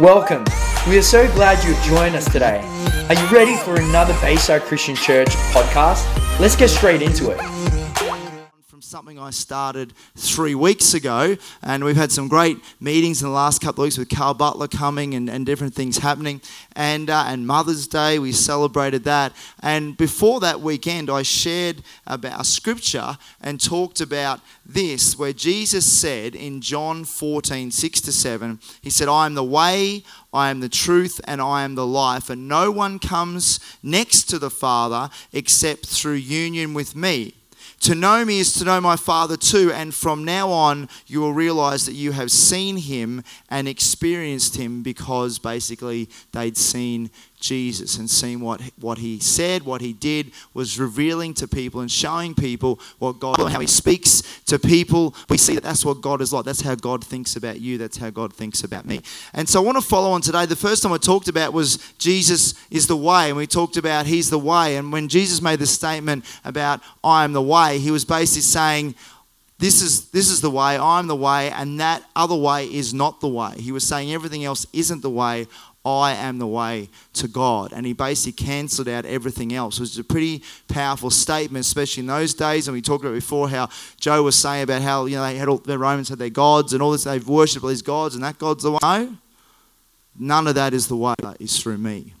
Welcome. We are so glad you've joined us today. Are you ready for another Bayside Christian Church podcast? Let's get straight into it something I started three weeks ago, and we've had some great meetings in the last couple of weeks with Carl Butler coming and, and different things happening. And, uh, and Mother's Day, we celebrated that. And before that weekend, I shared about a scripture and talked about this, where Jesus said in John 14, 6 to 7, He said, I am the way, I am the truth, and I am the life, and no one comes next to the Father except through union with me. To know me is to know my Father too, and from now on, you will realize that you have seen him and experienced him because basically they'd seen Jesus and seeing what, what he said, what he did, was revealing to people and showing people what God, how he speaks to people. We see that that's what God is like. That's how God thinks about you. That's how God thinks about me. And so I want to follow on today. The first time I talked about was Jesus is the way, and we talked about he's the way. And when Jesus made the statement about I am the way, he was basically saying, this is, this is the way, I'm the way, and that other way is not the way. He was saying everything else isn't the way. I am the way to God. And he basically cancelled out everything else, which is a pretty powerful statement, especially in those days. And we talked about before how Joe was saying about how, you know, they had all, the Romans had their gods and all this, they've worshipped all these gods, and that God's the way. No, none of that is the way, that is through me,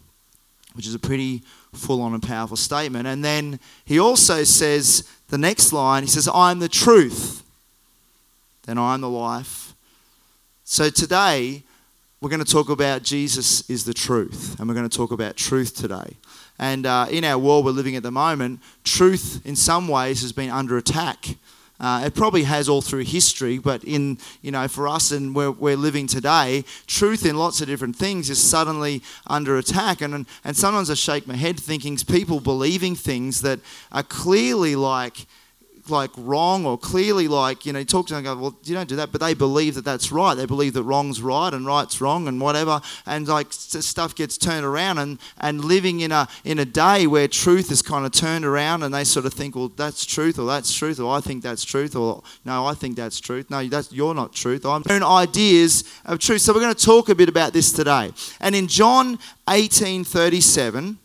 which is a pretty full on and powerful statement. And then he also says, the next line, he says, I am the truth, then I am the life. So today, we're going to talk about Jesus is the truth, and we're going to talk about truth today. And uh, in our world we're living at the moment, truth in some ways has been under attack. Uh, it probably has all through history, but in you know for us and where we're living today, truth in lots of different things is suddenly under attack. And and sometimes I shake my head thinking people believing things that are clearly like like wrong or clearly like you know you talk to them and go well you don't do that. But they believe that that's right. They believe that wrong's right and right's wrong and whatever. And like stuff gets turned around and and living in a in a day where truth is kind of turned around and they sort of think well that's truth or that's truth or I think that's truth or no I think that's truth. No that's you're not truth. I'm own ideas of truth. So we're going to talk a bit about this today. And in John 18 37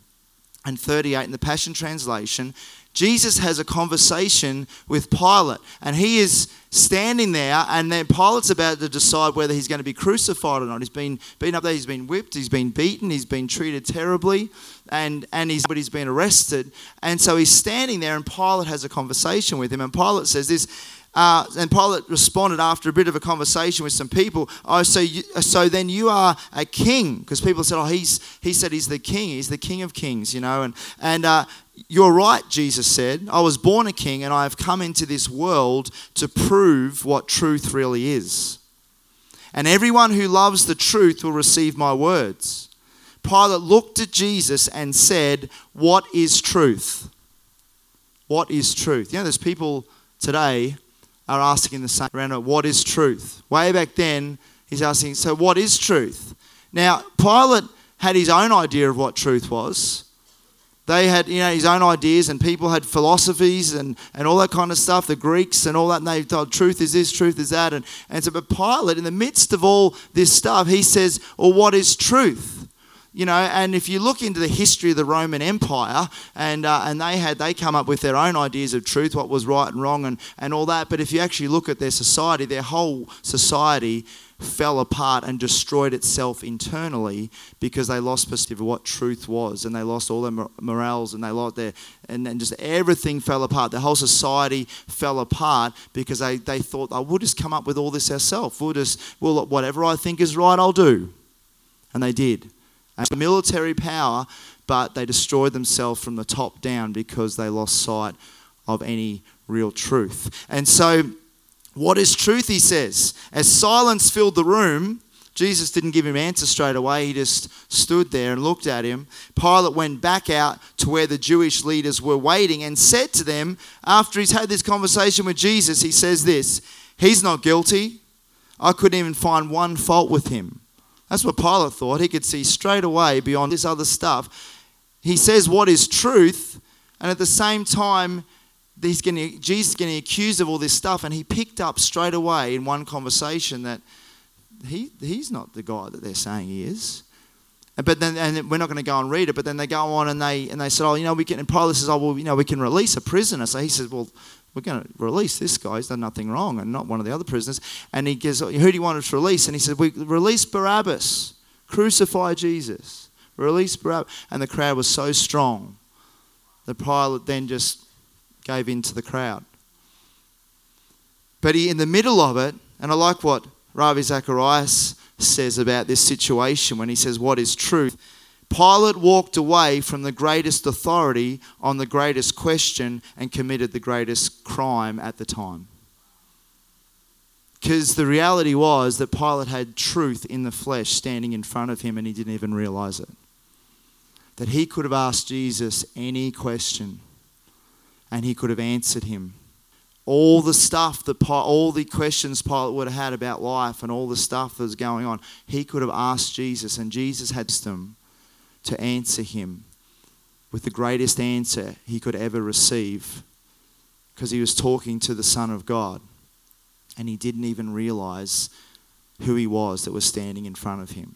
and 38 in the Passion Translation Jesus has a conversation with Pilate, and he is standing there, and then Pilate's about to decide whether he's going to be crucified or not. He's been beaten up there, he's been whipped, he's been beaten, he's been treated terribly, and, and he's, but he's been arrested. And so he's standing there, and Pilate has a conversation with him, and Pilate says this. Uh, and Pilate responded after a bit of a conversation with some people. Oh, so you, so then you are a king? Because people said, oh, he's he said he's the king. He's the king of kings, you know. And and uh, you're right, Jesus said. I was born a king and I have come into this world to prove what truth really is. And everyone who loves the truth will receive my words. Pilate looked at Jesus and said, What is truth? What is truth? You know, there's people today are asking the same around what is truth? Way back then, he's asking, So what is truth? Now, Pilate had his own idea of what truth was. They had, you know, his own ideas, and people had philosophies and, and all that kind of stuff, the Greeks and all that, and they thought truth is this, truth is that. And, and so, but Pilate, in the midst of all this stuff, he says, Well, what is truth? You know, and if you look into the history of the Roman Empire, and, uh, and they had, they come up with their own ideas of truth, what was right and wrong, and, and all that. But if you actually look at their society, their whole society, fell apart and destroyed itself internally because they lost perspective of what truth was and they lost all their morals and they lost their and, and just everything fell apart. The whole society fell apart because they, they thought oh, we'll just come up with all this ourselves. We'll just well whatever i think is right i'll do. And they did and military power but they destroyed themselves from the top down because they lost sight of any real truth and so what is truth, he says. As silence filled the room, Jesus didn't give him answer straight away. He just stood there and looked at him. Pilate went back out to where the Jewish leaders were waiting and said to them, after he's had this conversation with Jesus, he says this He's not guilty. I couldn't even find one fault with him. That's what Pilate thought. He could see straight away beyond this other stuff. He says what is truth, and at the same time, he's getting, Jesus is getting accused of all this stuff, and he picked up straight away in one conversation that he, he's not the guy that they're saying he is. But then, and we're not going to go and read it. But then they go on and they and they said, oh, you know, we can. And Pilate says, oh, well, you know, we can release a prisoner. So he says, well, we're going to release this guy. He's done nothing wrong, and not one of the other prisoners. And he goes, who do you want us to release? And he said, we release Barabbas, crucify Jesus, release Barabbas. And the crowd was so strong, the Pilate then just gave in to the crowd. But he, in the middle of it, and I like what Ravi Zacharias says about this situation when he says, What is truth? Pilate walked away from the greatest authority on the greatest question and committed the greatest crime at the time. Because the reality was that Pilate had truth in the flesh standing in front of him and he didn't even realize it. That he could have asked Jesus any question and he could have answered him all the stuff that all the questions Pilate would have had about life and all the stuff that was going on, he could have asked Jesus, and Jesus had them to answer him with the greatest answer he could ever receive because he was talking to the Son of God and he didn't even realize who he was that was standing in front of him.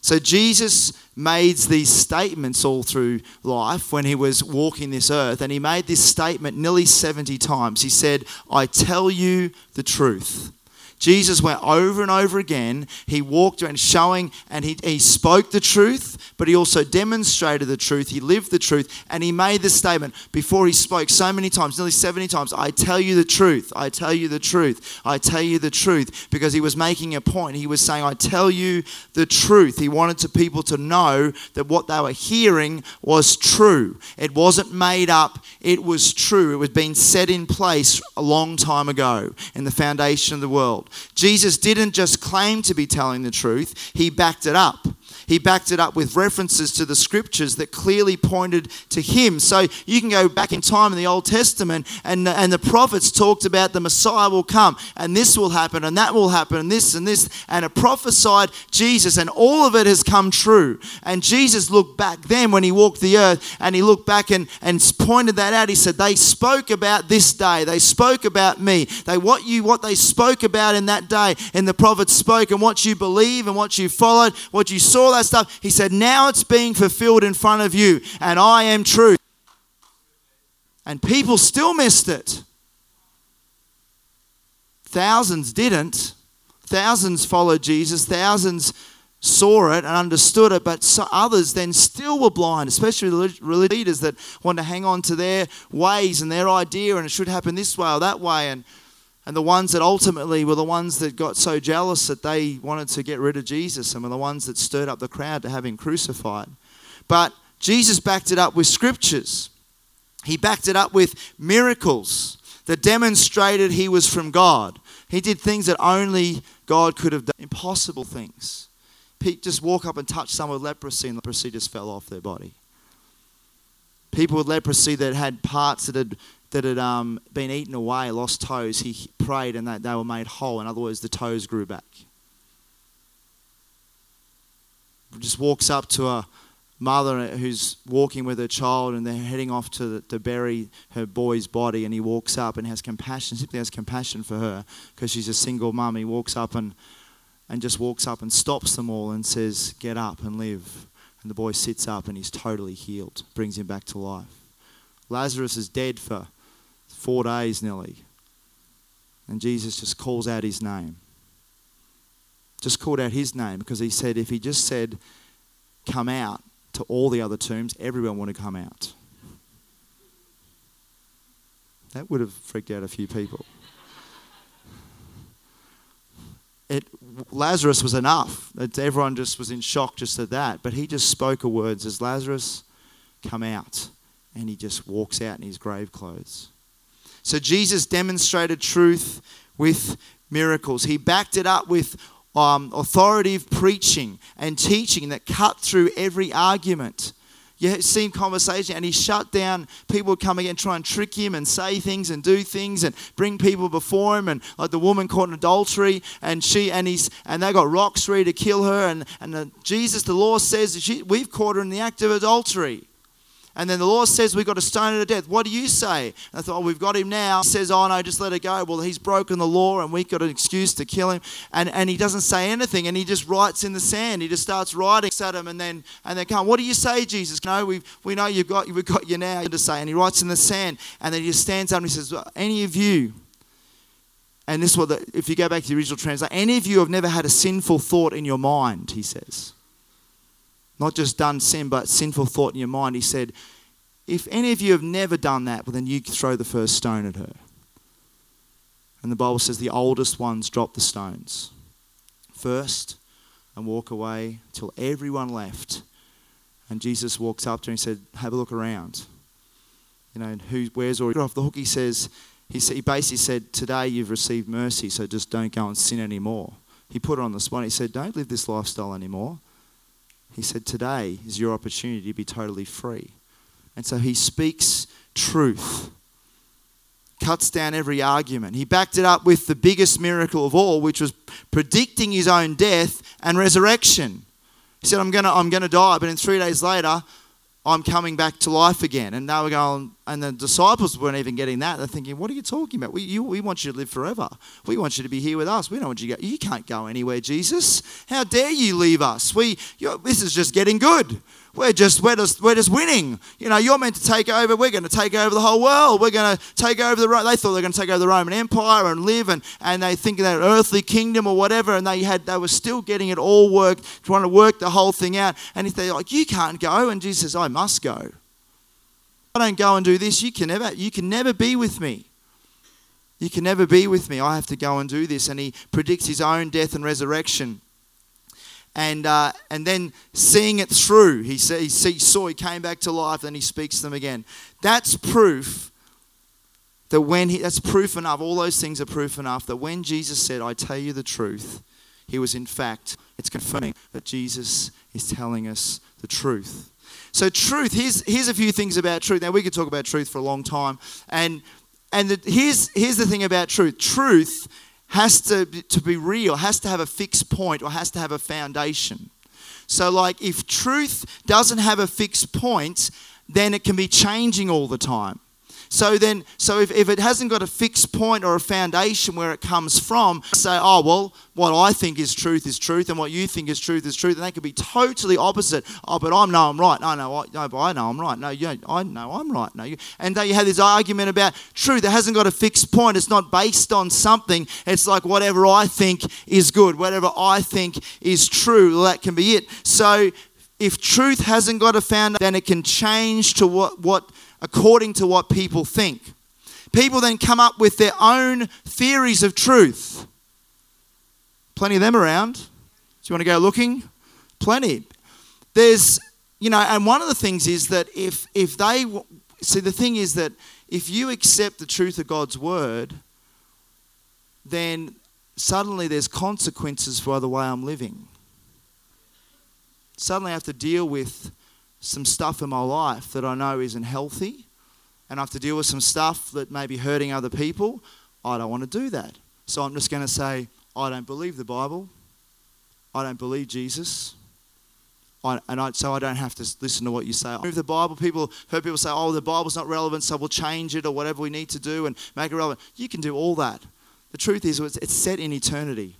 So Jesus made these statements all through life when he was walking this earth, and he made this statement nearly 70 times. He said, I tell you the truth. Jesus went over and over again. He walked around showing and he, he spoke the truth, but he also demonstrated the truth. He lived the truth and he made this statement before he spoke so many times, nearly 70 times I tell you the truth. I tell you the truth. I tell you the truth. Because he was making a point. He was saying, I tell you the truth. He wanted to people to know that what they were hearing was true. It wasn't made up, it was true. It was being set in place a long time ago in the foundation of the world. Jesus didn't just claim to be telling the truth, he backed it up. He backed it up with references to the scriptures that clearly pointed to him. So you can go back in time in the Old Testament, and, and the prophets talked about the Messiah will come, and this will happen, and that will happen, and this and this, and it prophesied Jesus, and all of it has come true. And Jesus looked back then when he walked the earth, and he looked back and, and pointed that out. He said, They spoke about this day, they spoke about me. They what you what they spoke about in that day, and the prophets spoke, and what you believe and what you followed, what you saw that stuff. He said, Now it's being fulfilled in front of you, and I am truth. And people still missed it. Thousands didn't. Thousands followed Jesus. Thousands saw it and understood it, but others then still were blind, especially the leaders that want to hang on to their ways and their idea, and it should happen this way or that way. And and the ones that ultimately were the ones that got so jealous that they wanted to get rid of Jesus and were the ones that stirred up the crowd to have him crucified. But Jesus backed it up with scriptures, he backed it up with miracles that demonstrated he was from God. He did things that only God could have done, impossible things. Pete just walk up and touch someone with leprosy, and leprosy just fell off their body. People with leprosy that had parts that had that had um, been eaten away, lost toes, he prayed and that they were made whole. In other words, the toes grew back. Just walks up to a mother who's walking with her child and they're heading off to, to bury her boy's body and he walks up and has compassion, simply has compassion for her because she's a single mum. He walks up and, and just walks up and stops them all and says, Get up and live. And the boy sits up and he's totally healed, brings him back to life. Lazarus is dead for four days nearly. And Jesus just calls out his name. Just called out his name because he said, if he just said, come out to all the other tombs, everyone would have come out. That would have freaked out a few people. It, Lazarus was enough. It, everyone just was in shock just at that. But he just spoke a word, says, Lazarus, come out. And he just walks out in his grave clothes. So Jesus demonstrated truth with miracles. He backed it up with um, authoritative preaching and teaching that cut through every argument. You see conversation, and he shut down. People come again, try and trick him and say things and do things and bring people before him. And like the woman caught in adultery, and she and he's and they got rocks ready to kill her. And and the, Jesus, the law says she, we've caught her in the act of adultery. And then the law says we've got to stone him to death. What do you say? And I thought, oh, we've got him now. He says, oh, no, just let it go. Well, he's broken the law and we've got an excuse to kill him. And, and he doesn't say anything and he just writes in the sand. He just starts writing at him and then, and then come, what do you say, Jesus? No, we we know you've got, we've got you now to say. And he writes in the sand and then he just stands up and he says, well, any of you, and this is what, the, if you go back to the original translation, any of you have never had a sinful thought in your mind, he says. Not just done sin, but sinful thought in your mind. He said, if any of you have never done that, well, then you throw the first stone at her. And the Bible says the oldest ones drop the stones first and walk away till everyone left. And Jesus walks up to her and said, Have a look around. You know, who, where's already off the hook? He says, he, he basically said, Today you've received mercy, so just don't go and sin anymore. He put it on the spot. He said, Don't live this lifestyle anymore. He said, Today is your opportunity to be totally free. And so he speaks truth, cuts down every argument. He backed it up with the biggest miracle of all, which was predicting his own death and resurrection. He said, I'm going to I'm going to die, but in three days later, I'm coming back to life again. And they were going, and the disciples weren't even getting that. They're thinking, what are you talking about? We, you, we want you to live forever. We want you to be here with us. We don't want you to go. You can't go anywhere, Jesus. How dare you leave us? We, this is just getting good. We're just, we're just, we're just winning. You know, you're meant to take over. We're going to take over the whole world. We're going to take over the. They thought they were going to take over the Roman Empire and live, and, and they think that earthly kingdom or whatever, and they had they were still getting it all worked, trying to work the whole thing out. And if they're like, you can't go, and Jesus says, I must go. I don't go and do this. You can never, you can never be with me. You can never be with me. I have to go and do this. And he predicts his own death and resurrection and, uh, and then seeing it through. He, he saw, he came back to life, then he speaks to them again. That's proof that when he, that's proof enough, all those things are proof enough that when Jesus said, I tell you the truth, he was in fact, it's confirming that Jesus is telling us the truth. So, truth, here's, here's a few things about truth. Now, we could talk about truth for a long time. And, and the, here's, here's the thing about truth truth has to, to be real, has to have a fixed point, or has to have a foundation. So, like, if truth doesn't have a fixed point, then it can be changing all the time. So then, so if, if it hasn't got a fixed point or a foundation where it comes from, say, oh, well, what I think is truth is truth, and what you think is truth is truth, and they could be totally opposite. Oh, but I know I'm right. No, no, I, no, but I know I'm right. No, you, I know I'm right. No, you, and then you have this argument about truth. that hasn't got a fixed point. It's not based on something. It's like whatever I think is good, whatever I think is true. Well, that can be it. So if truth hasn't got a foundation, then it can change to what what according to what people think. People then come up with their own theories of truth. Plenty of them around. Do you want to go looking? Plenty. There's, you know, and one of the things is that if if they see the thing is that if you accept the truth of God's word, then suddenly there's consequences for the way I'm living. Suddenly I have to deal with some stuff in my life that I know isn't healthy and I have to deal with some stuff that may be hurting other people, I don't want to do that. So I'm just going to say, I don't believe the Bible. I don't believe Jesus. I, and I, so I don't have to listen to what you say. Move the Bible. People heard people say, "Oh, the Bible's not relevant, so we'll change it or whatever we need to do and make it relevant." You can do all that. The truth is, it's set in eternity.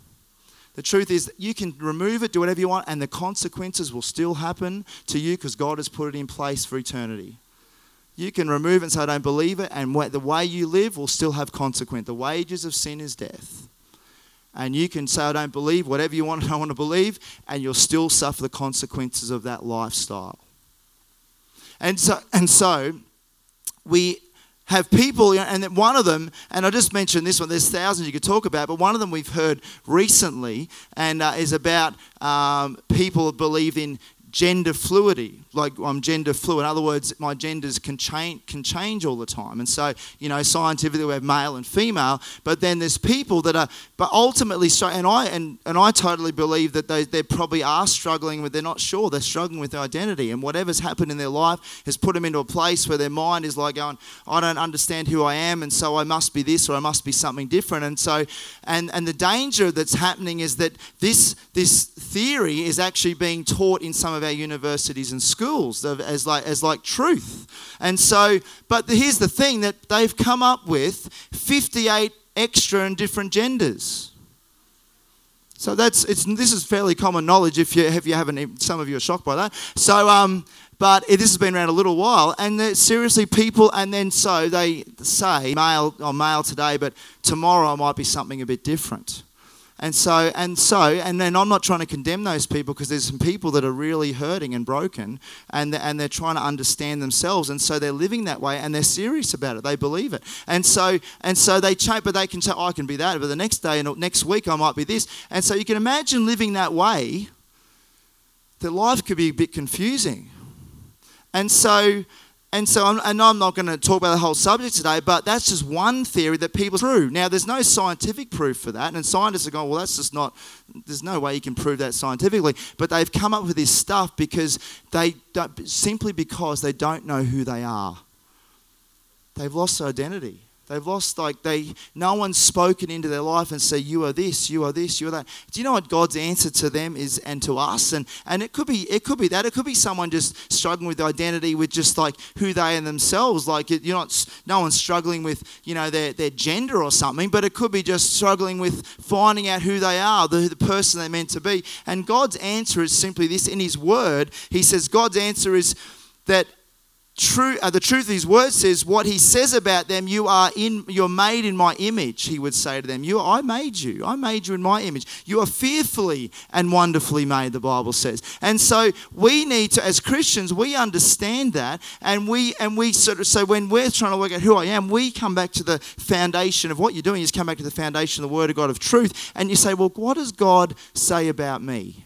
The truth is, you can remove it, do whatever you want, and the consequences will still happen to you because God has put it in place for eternity. You can remove it and say, I don't believe it, and the way you live will still have consequence. The wages of sin is death. And you can say, I don't believe whatever you want, I don't want to believe, and you'll still suffer the consequences of that lifestyle. And so, and so we have people, and one of them, and I just mentioned this one, there's thousands you could talk about, but one of them we've heard recently and uh, is about um, people believe in gender fluidity like I'm gender fluid. In other words, my genders can change can change all the time. And so, you know, scientifically we have male and female, but then there's people that are but ultimately so, and I and, and I totally believe that they, they probably are struggling with they're not sure. They're struggling with their identity. And whatever's happened in their life has put them into a place where their mind is like going, I don't understand who I am, and so I must be this or I must be something different. And so and and the danger that's happening is that this this theory is actually being taught in some of our universities and schools as like as like truth. And so, but here's the thing that they've come up with 58 extra and different genders. So that's it's this is fairly common knowledge if you if you haven't some of you are shocked by that. So um but it, this has been around a little while, and seriously, people, and then so they say male or male today, but tomorrow might be something a bit different. And so, and so, and then I'm not trying to condemn those people because there's some people that are really hurting and broken and they're, and they're trying to understand themselves. And so they're living that way and they're serious about it. They believe it. And so, and so they change, but they can say, oh, I can be that, but the next day and next week I might be this. And so you can imagine living that way, that life could be a bit confusing. And so, and so, I'm, and I'm not going to talk about the whole subject today, but that's just one theory that people true. Now, there's no scientific proof for that, and scientists are going, well, that's just not. There's no way you can prove that scientifically. But they've come up with this stuff because they simply because they don't know who they are. They've lost their identity. They've lost, like, they, no one's spoken into their life and say, you are this, you are this, you are that. Do you know what God's answer to them is and to us? And, and it could be, it could be that. It could be someone just struggling with identity with just like who they are themselves. Like, you're not, no one's struggling with, you know, their, their gender or something, but it could be just struggling with finding out who they are, the, the person they're meant to be. And God's answer is simply this in His Word. He says, God's answer is that true, uh, the truth of his word says what he says about them you are in you're made in my image he would say to them. You i made you. I made you in my image. You are fearfully and wonderfully made the bible says. And so we need to as christians we understand that and we and we sort of so when we're trying to work out who i am we come back to the foundation of what you're doing is come back to the foundation of the word of god of truth. And you say well what does god say about me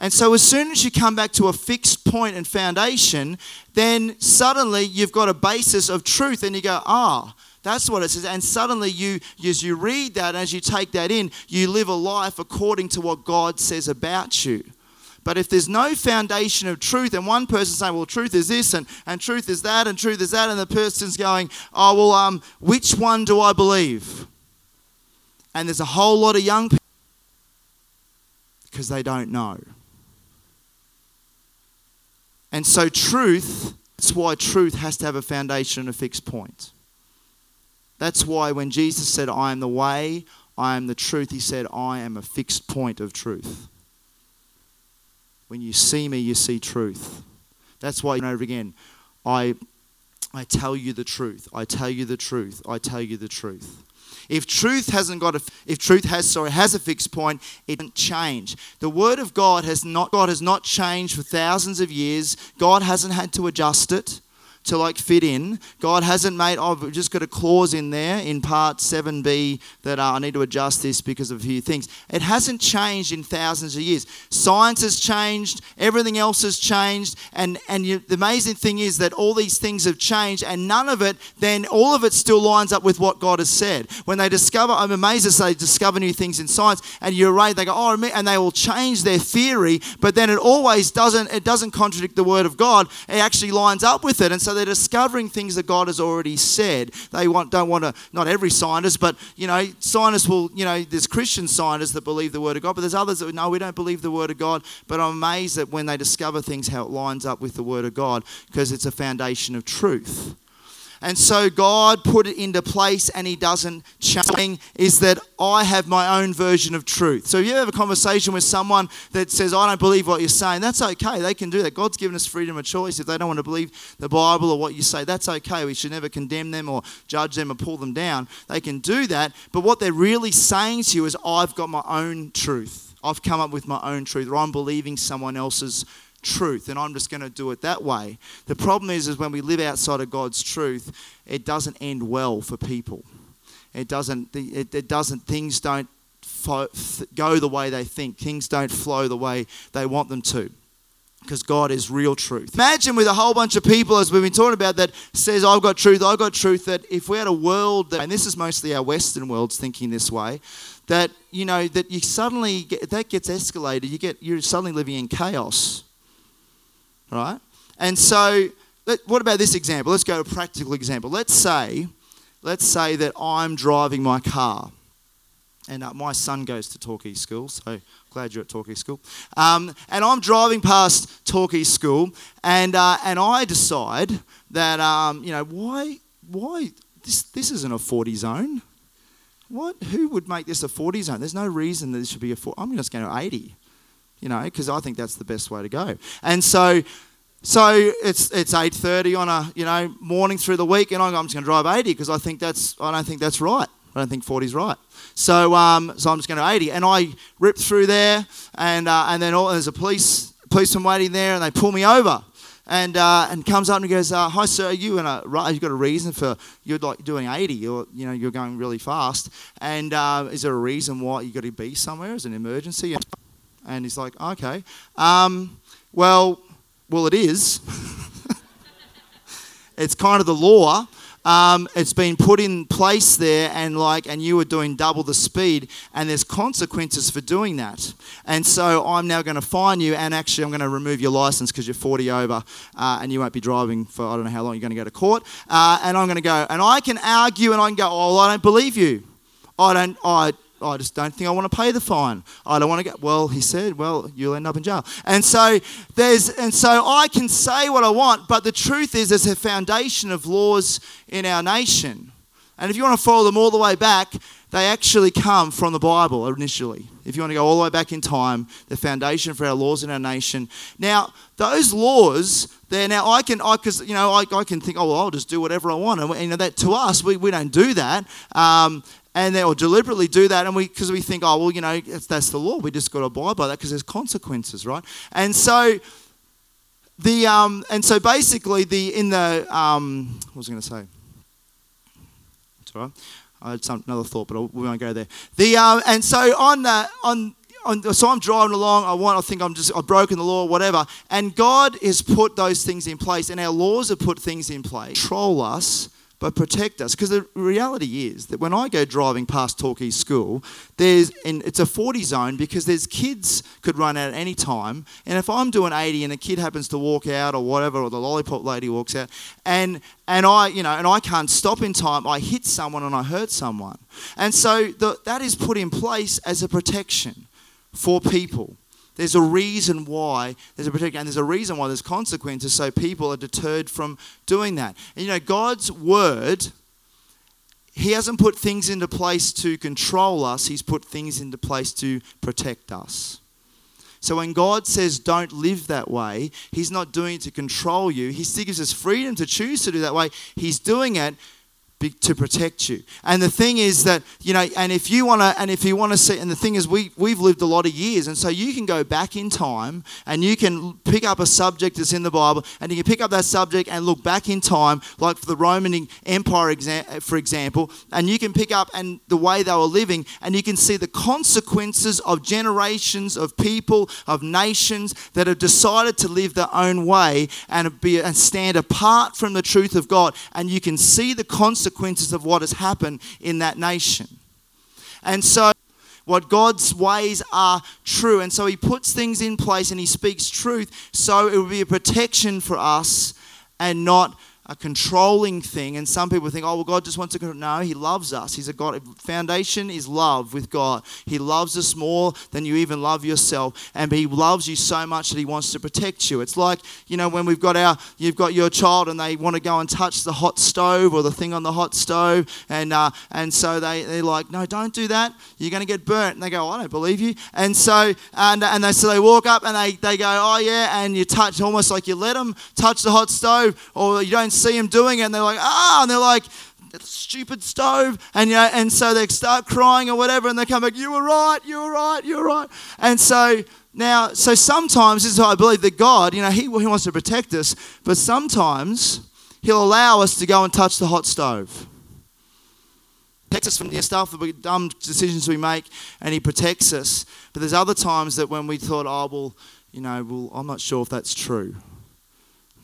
and so, as soon as you come back to a fixed point and foundation, then suddenly you've got a basis of truth, and you go, ah, that's what it says. And suddenly, you, as you read that, as you take that in, you live a life according to what God says about you. But if there's no foundation of truth, and one person saying, well, truth is this, and, and truth is that, and truth is that, and the person's going, oh, well, um, which one do I believe? And there's a whole lot of young people because they don't know. And so, truth, that's why truth has to have a foundation and a fixed point. That's why when Jesus said, I am the way, I am the truth, he said, I am a fixed point of truth. When you see me, you see truth. That's why, over again, I, I tell you the truth. I tell you the truth. I tell you the truth. If truth hasn't got a, if truth has sorry has a fixed point, it doesn't change. The word of God has not God has not changed for thousands of years. God hasn't had to adjust it to like fit in. God hasn't made, oh, we've just got a clause in there in part 7b that uh, I need to adjust this because of a few things. It hasn't changed in thousands of years. Science has changed, everything else has changed, and, and you, the amazing thing is that all these things have changed, and none of it, then all of it still lines up with what God has said. When they discover, I'm amazed as they discover new things in science, and you're right, they go, oh, and they will change their theory, but then it always doesn't, it doesn't contradict the word of God. It actually lines up with it, and so so they're discovering things that God has already said. They want, don't want to, not every scientist, but, you know, scientists will, you know, there's Christian scientists that believe the Word of God, but there's others that, no, we don't believe the Word of God. But I'm amazed that when they discover things, how it lines up with the Word of God, because it's a foundation of truth. And so God put it into place and He doesn't change. Is that I have my own version of truth. So if you have a conversation with someone that says, I don't believe what you're saying, that's okay. They can do that. God's given us freedom of choice. If they don't want to believe the Bible or what you say, that's okay. We should never condemn them or judge them or pull them down. They can do that. But what they're really saying to you is, I've got my own truth. I've come up with my own truth, or I'm believing someone else's truth and I'm just going to do it that way. The problem is is when we live outside of God's truth, it doesn't end well for people. It doesn't it, it doesn't things don't fo- go the way they think. Things don't flow the way they want them to. Because God is real truth. Imagine with a whole bunch of people, as we've been talking about, that says, I've got truth, I've got truth, that if we had a world, that, and this is mostly our Western world's thinking this way, that, you know, that you suddenly, get, that gets escalated, you get, you're suddenly living in chaos right? And so, let, what about this example? Let's go to a practical example. Let's say, let's say that I'm driving my car, and uh, my son goes to Torquay School, so glad you're at Torquay School. Um, and I'm driving past Torquay School, and uh, and I decide that um, you know why why this this isn't a 40 zone. What? Who would make this a 40 zone? There's no reason that this should be a 40. I'm just going to 80, you know, because I think that's the best way to go. And so, so it's it's 8:30 on a you know morning through the week, and I'm just going to drive 80 because I think that's I don't think that's right. I don't think 40 is right. So um, so I'm just going to 80, and I rip through there, and uh, and then all, there's a police policeman waiting there, and they pull me over and uh, and comes up and goes, uh, "Hi, sir, are you in a you got a reason for you're like doing 80? You're you know you're going really fast, and uh, is there a reason why you got to be somewhere? Is an emergency?" And he's like, "Okay, um, well, well, it is. it's kind of the law." um, it's been put in place there and like and you were doing double the speed and there's consequences for doing that and so i'm now going to fine you and actually i'm going to remove your license because you're 40 over uh, and you won't be driving for i don't know how long you're going to go to court uh, and i'm going to go and i can argue and i can go oh well, i don't believe you i don't i I just don't think I want to pay the fine. I don't want to get. Well, he said, well, you'll end up in jail. And so there's, and so I can say what I want, but the truth is, there's a foundation of laws in our nation. And if you want to follow them all the way back, they actually come from the Bible initially. If you want to go all the way back in time, the foundation for our laws in our nation. Now, those laws, there now I can, I because you know I, I can think, oh well, I'll just do whatever I want, and you know that to us we, we don't do that. Um, and they'll deliberately do that and we because we think oh well you know that's the law we just got to abide by that because there's consequences right and so the um, and so basically the in the um, what was I going to say it's all right I had some, another thought but we won't go there the um, and so on the on on, so I'm driving along. I want. I think I'm just. I've broken the law, whatever. And God has put those things in place, and our laws have put things in place. Control us but protect us. Because the reality is that when I go driving past Torquay School, there's and it's a 40 zone because there's kids could run out at any time. And if I'm doing 80 and a kid happens to walk out or whatever, or the lollipop lady walks out, and and I you know and I can't stop in time, I hit someone and I hurt someone. And so the, that is put in place as a protection for people. There's a reason why there's a particular, and there's a reason why there's consequences, so people are deterred from doing that. And you know, God's word, He hasn't put things into place to control us, He's put things into place to protect us. So when God says don't live that way, He's not doing it to control you. He still gives us freedom to choose to do that way. He's doing it to protect you. And the thing is that, you know, and if you want to, and if you want to see, and the thing is, we, we've lived a lot of years, and so you can go back in time and you can pick up a subject that's in the Bible, and you can pick up that subject and look back in time, like for the Roman Empire, for example, and you can pick up and the way they were living, and you can see the consequences of generations of people, of nations that have decided to live their own way and, be, and stand apart from the truth of God, and you can see the consequences consequences of what has happened in that nation. And so, what God's ways are true. And so, He puts things in place and He speaks truth so it will be a protection for us and not a controlling thing. And some people think, oh, well, God just wants to. No, He loves us. He's a God. Foundation is love with God. He loves us more than you even love yourself. And He loves you so much that He wants to protect you. It's like, you know, when we've got our, you've got your child and they want to go and touch the hot stove or the thing on the hot stove. And, uh, and so they, they're like, no, don't do that. You're going to get burnt. And they go, I don't believe you. And so, and, and they, so they walk up and they, they go, oh, yeah. And you touch, almost like you let them touch the hot stove or you don't see him doing it, and they're like, ah, and they're like, stupid stove, and you know, and so they start crying or whatever, and they come back, you were right, you were right, you were right, and so. Now, so sometimes this is how I believe that God, you know, he, he wants to protect us, but sometimes He'll allow us to go and touch the hot stove protects us from the stuff, the dumb decisions we make, and He protects us. But there's other times that when we thought, oh, well, you know, well, I'm not sure if that's true.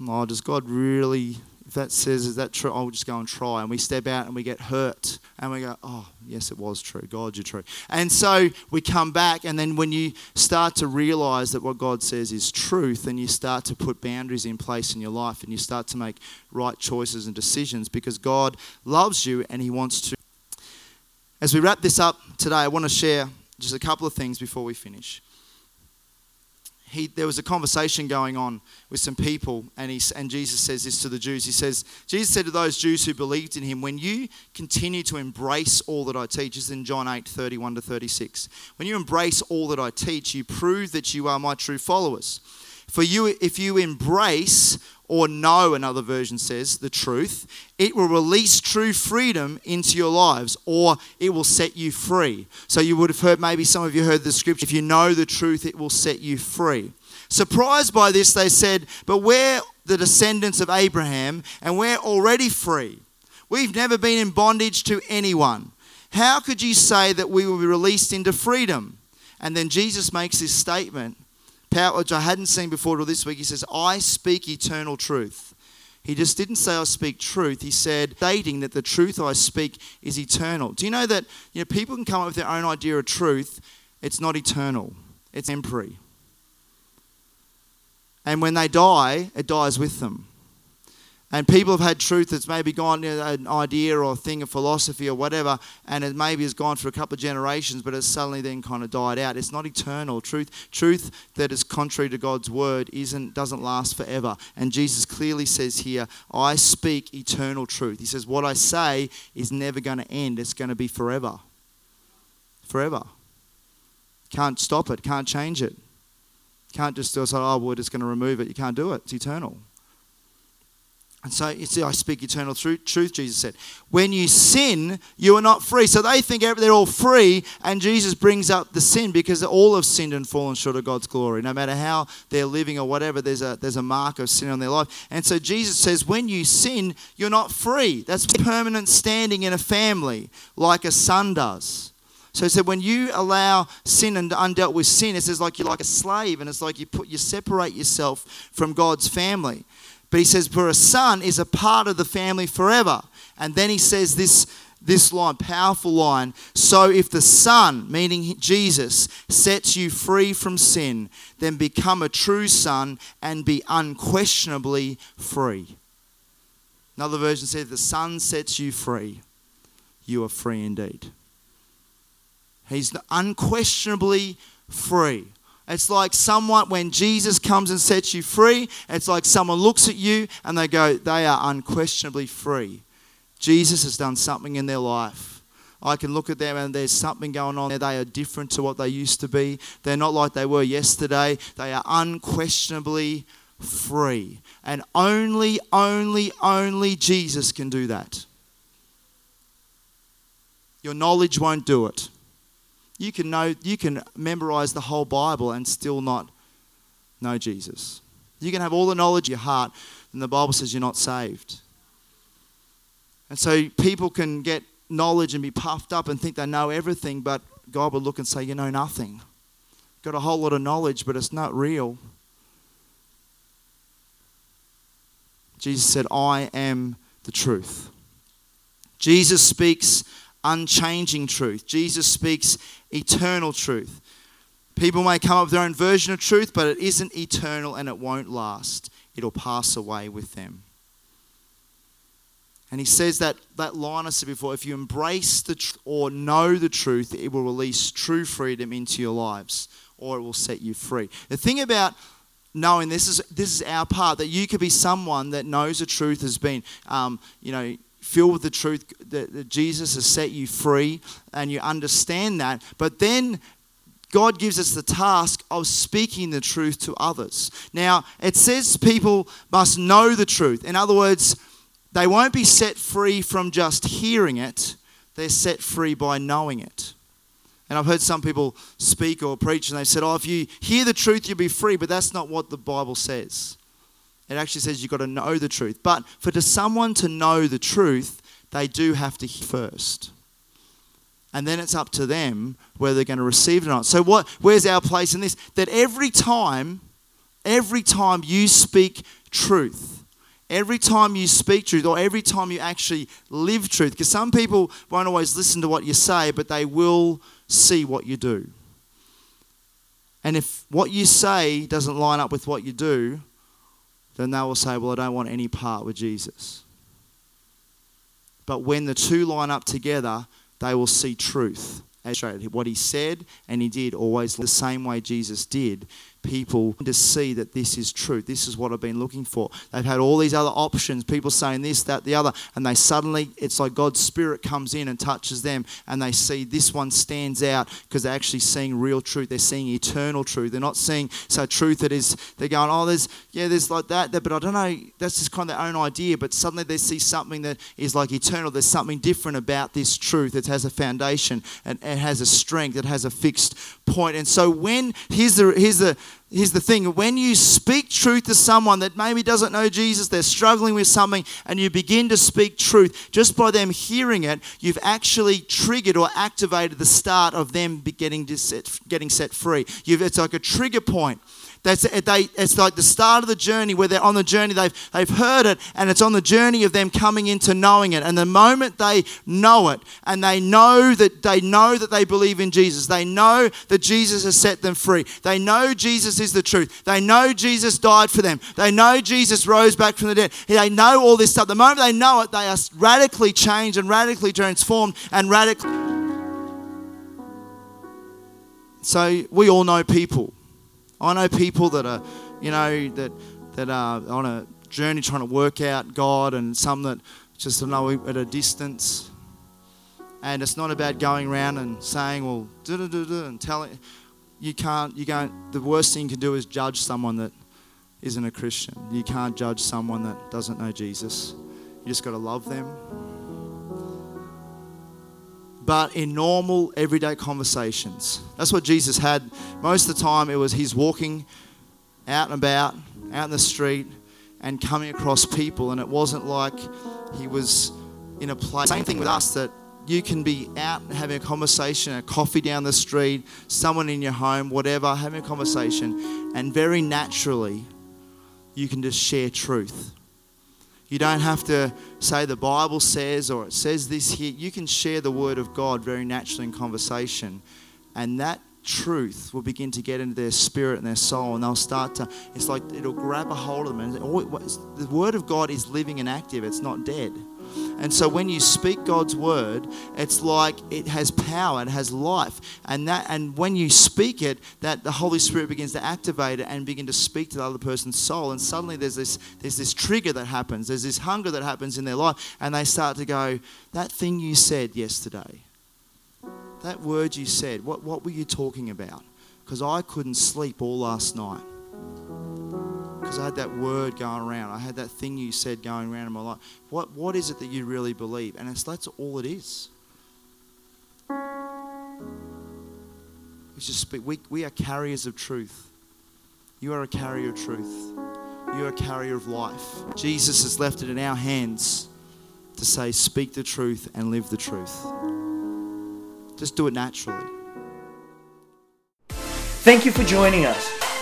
Oh, does God really that says, is that true? I'll just go and try. And we step out and we get hurt. And we go, oh, yes, it was true. God, you're true. And so we come back. And then when you start to realize that what God says is truth, and you start to put boundaries in place in your life and you start to make right choices and decisions because God loves you and He wants to. As we wrap this up today, I want to share just a couple of things before we finish. He, there was a conversation going on with some people, and, he, and Jesus says this to the Jews. He says, Jesus said to those Jews who believed in him, When you continue to embrace all that I teach, is in John 8 31 to 36. When you embrace all that I teach, you prove that you are my true followers. For you, if you embrace or know, another version says, the truth, it will release true freedom into your lives or it will set you free. So you would have heard, maybe some of you heard the scripture, if you know the truth, it will set you free. Surprised by this, they said, But we're the descendants of Abraham and we're already free. We've never been in bondage to anyone. How could you say that we will be released into freedom? And then Jesus makes this statement power, which I hadn't seen before till this week. He says, I speak eternal truth. He just didn't say I speak truth. He said, stating that the truth I speak is eternal. Do you know that you know, people can come up with their own idea of truth? It's not eternal, it's temporary. And when they die, it dies with them. And people have had truth that's maybe gone you know, an idea or a thing of philosophy or whatever, and it maybe has gone for a couple of generations, but it's suddenly then kind of died out. It's not eternal. Truth, truth that is contrary to God's word isn't doesn't last forever. And Jesus clearly says here, I speak eternal truth. He says, What I say is never going to end, it's going to be forever. Forever. Can't stop it, can't change it. Can't just oh, say, oh, we're just going to remove it. You can't do it. It's eternal. And so you see, I speak eternal truth, Jesus said. When you sin, you are not free. So they think they're all free, and Jesus brings up the sin because all have sinned and fallen short of God's glory. No matter how they're living or whatever, there's a, there's a mark of sin on their life. And so Jesus says, when you sin, you're not free. That's permanent standing in a family, like a son does. So he said, when you allow sin and undealt with sin, it says like you're like a slave, and it's like you put you separate yourself from God's family. But he says, For a son is a part of the family forever. And then he says this, this line, powerful line. So if the son, meaning Jesus, sets you free from sin, then become a true son and be unquestionably free. Another version says, The son sets you free, you are free indeed. He's unquestionably free. It's like someone, when Jesus comes and sets you free, it's like someone looks at you and they go, they are unquestionably free. Jesus has done something in their life. I can look at them and there's something going on there. They are different to what they used to be. They're not like they were yesterday. They are unquestionably free. And only, only, only Jesus can do that. Your knowledge won't do it. You can know you can memorize the whole Bible and still not know Jesus. You can have all the knowledge in your heart, and the Bible says you're not saved. And so people can get knowledge and be puffed up and think they know everything, but God will look and say, You know nothing. Got a whole lot of knowledge, but it's not real. Jesus said, I am the truth. Jesus speaks unchanging truth. Jesus speaks eternal truth. People may come up with their own version of truth, but it isn't eternal and it won't last. It'll pass away with them. And he says that, that line I said before if you embrace the tr- or know the truth, it will release true freedom into your lives or it will set you free. The thing about knowing this is this is our part that you could be someone that knows the truth has been um, you know filled with the truth that, that Jesus has set you free and you understand that. But then God gives us the task of speaking the truth to others. Now, it says people must know the truth. In other words, they won't be set free from just hearing it, they're set free by knowing it. And I've heard some people speak or preach and they've said, oh, if you hear the truth, you'll be free. But that's not what the Bible says. It actually says you've got to know the truth. But for to someone to know the truth, they do have to hear first. And then it's up to them whether they're going to receive it or not. So what where's our place in this? That every time, every time you speak truth, every time you speak truth, or every time you actually live truth, because some people won't always listen to what you say, but they will see what you do. And if what you say doesn't line up with what you do, then they will say, Well, I don't want any part with Jesus. But when the two line up together, they will see truth. What he said and he did always the same way Jesus did people to see that this is true. This is what I've been looking for. They've had all these other options, people saying this, that, the other, and they suddenly, it's like God's Spirit comes in and touches them, and they see this one stands out because they're actually seeing real truth. They're seeing eternal truth. They're not seeing so truth that is, they're going, oh, there's, yeah, there's like that, but I don't know, that's just kind of their own idea. But suddenly they see something that is like eternal. There's something different about this truth. It has a foundation and it has a strength. It has a fixed point. And so when, here's the, here's the, here's the thing when you speak truth to someone that maybe doesn't know Jesus, they're struggling with something, and you begin to speak truth, just by them hearing it, you've actually triggered or activated the start of them getting, set, getting set free. You've, it's like a trigger point. That's, they, it's like the start of the journey where they're on the journey, they've, they've heard it, and it's on the journey of them coming into knowing it. And the moment they know it, and they know that they know that they believe in Jesus, they know that Jesus has set them free, they know Jesus is the truth, they know Jesus died for them, they know Jesus rose back from the dead, they know all this stuff. The moment they know it, they are radically changed and radically transformed and radically. So we all know people I know people that are, you know, that that are on a journey trying to work out God, and some that just know at a distance. And it's not about going around and saying, "Well, da da da da," and telling. You can't. You can't. The worst thing you can do is judge someone that isn't a Christian. You can't judge someone that doesn't know Jesus. You just got to love them but in normal, everyday conversations. That's what Jesus had. Most of the time, it was he's walking out and about, out in the street, and coming across people, and it wasn't like he was in a place. Same thing with us that you can be out having a conversation, a coffee down the street, someone in your home, whatever, having a conversation, and very naturally, you can just share truth. You don't have to say the Bible says or it says this here. You can share the Word of God very naturally in conversation. And that truth will begin to get into their spirit and their soul, and they'll start to, it's like it'll grab a hold of them. And oh, the Word of God is living and active, it's not dead. And so when you speak God's word, it's like it has power, it has life. And that and when you speak it, that the Holy Spirit begins to activate it and begin to speak to the other person's soul. And suddenly there's this there's this trigger that happens, there's this hunger that happens in their life, and they start to go, That thing you said yesterday, that word you said, what, what were you talking about? Because I couldn't sleep all last night because I had that word going around. I had that thing you said going around in my life. What, what is it that you really believe? And it's, that's all it is. It's just we, we are carriers of truth. You are a carrier of truth. You are a carrier of life. Jesus has left it in our hands to say, speak the truth and live the truth. Just do it naturally. Thank you for joining us.